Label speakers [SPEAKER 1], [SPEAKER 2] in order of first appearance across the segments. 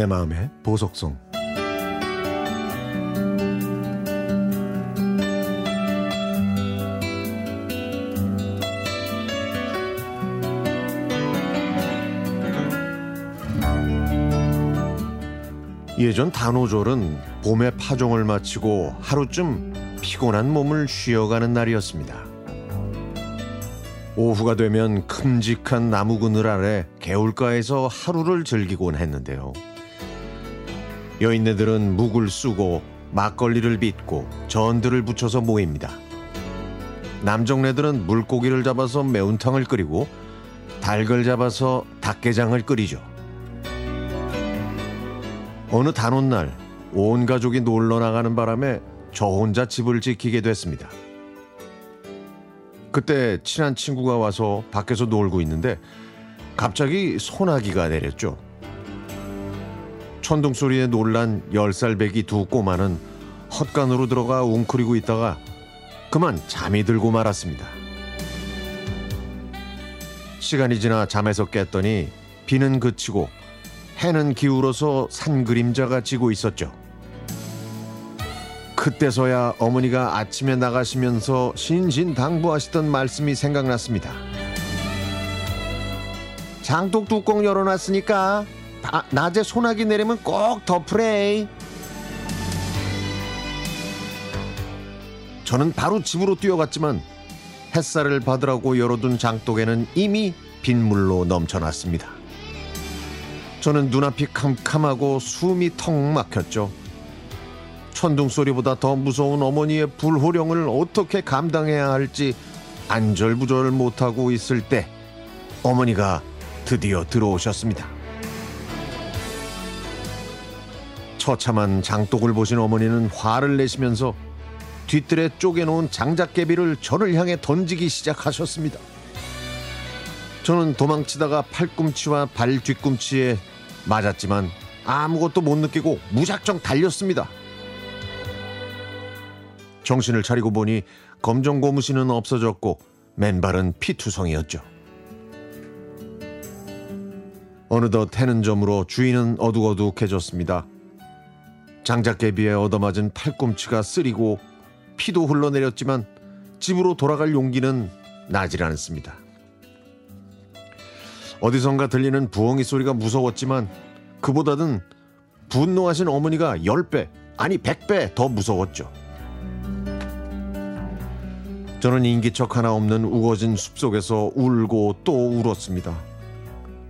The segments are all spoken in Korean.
[SPEAKER 1] 내 마음의 보석성 예전 단오절은 봄의 파종을 마치고 하루쯤 피곤한 몸을 쉬어가는 날이었습니다. 오후가 되면 큼직한 나무 그늘 아래 개울가에서 하루를 즐기곤 했는데요. 여인네들은 묵을 쓰고 막걸리를 빚고 전들을 붙여서 모입니다. 남정네들은 물고기를 잡아서 매운탕을 끓이고 닭을 잡아서 닭게장을 끓이죠. 어느 단오날 온 가족이 놀러 나가는 바람에 저 혼자 집을 지키게 됐습니다. 그때 친한 친구가 와서 밖에서 놀고 있는데 갑자기 소나기가 내렸죠. 천둥 소리에 놀란 열 살 배기 두 꼬마는 헛간으로 들어가 웅크리고 있다가 그만 잠이 들고 말았습니다. 시간이 지나 잠에서 깼더니 비는 그치고 해는 기울어서 산 그림자가 지고 있었죠. 그때서야 어머니가 아침에 나가시면서 신신당부하시던 말씀이 생각났습니다. 장독 뚜껑 열어놨으니까 바, 낮에 소나기 내리면 꼭 덮으래. 저는 바로 집으로 뛰어갔지만 햇살을 받으라고 열어둔 장독에는 이미 빗물로 넘쳐났습니다. 저는 눈앞이 캄캄하고 숨이 턱 막혔죠. 천둥 소리보다 더 무서운 어머니의 불호령을 어떻게 감당해야 할지 안절부절 못하고 있을 때 어머니가 드디어 들어오셨습니다. 처참한 장독을 보신 어머니는 화를 내시면서 뒤뜰에 쪼개놓은 장작개비를 저를 향해 던지기 시작하셨습니다. 저는 도망치다가 팔꿈치와 발 뒤꿈치에 맞았지만 아무것도 못 느끼고 무작정 달렸습니다. 정신을 차리고 보니 검정 고무신은 없어졌고 맨발은 피투성이었죠. 어느덧 해는 점으로 주인은 어둑어둑해졌습니다. 장작개비에 얻어맞은 팔꿈치가 쓰리고 피도 흘러내렸지만 집으로 돌아갈 용기는 나질 않습니다. 어디선가 들리는 부엉이 소리가 무서웠지만 그보다는 분노하신 어머니가 10배, 아니 100배 더 무서웠죠. 저는 인기척 하나 없는 우거진 숲속에서 울고 또 울었습니다.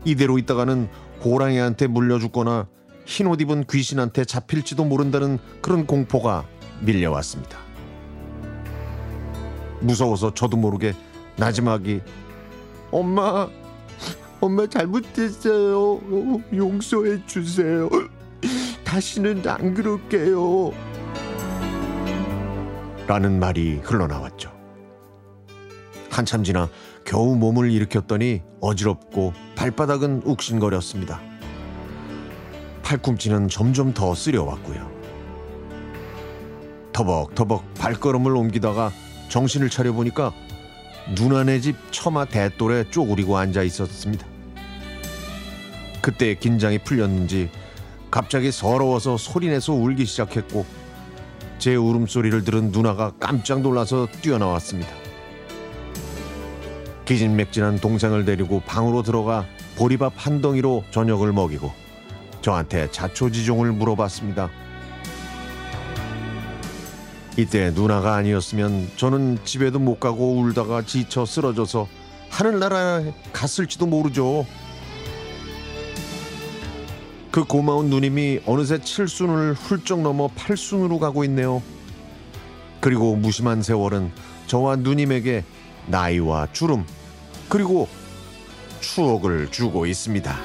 [SPEAKER 1] 이대로 있다가는 호랑이한테 물려 죽거나 흰 옷 입은 귀신한테 잡힐지도 모른다는 그런 공포가 밀려왔습니다. 무서워서 저도 모르게 나지막이 엄마 엄마 잘못했어요. 용서해 주세요. 다시는 안 그럴게요. 라는 말이 흘러나왔죠. 한참 지나 겨우 몸을 일으켰더니 어지럽고 발바닥은 욱신거렸습니다 팔꿈치는 점점 더 쓰려왔고요 터벅터벅 발걸음을 옮기다가 정신을 차려보니까 누나네 집 처마 대돌에 쪼그리고 앉아 있었습니다. 그때 긴장이 풀렸는지 갑자기 서러워서 소리내서 울기 시작했고 제 울음소리를 들은 누나가 깜짝 놀라서 뛰어나왔습니다. 기진맥진한 동생을 데리고 방으로 들어가 보리밥 한 덩이로 저녁을 먹이고 저한테 자초지종을 물어봤습니다. 이때 누나가 아니었으면 저는 집에도 못 가고 울다가 지쳐 쓰러져서 하늘나라에 갔을지도 모르죠. 그 고마운 누님이 어느새 칠순을 훌쩍 넘어 팔순으로 가고 있네요. 그리고 무심한 세월은 저와 누님에게 나이와 주름 그리고 추억을 주고 있습니다.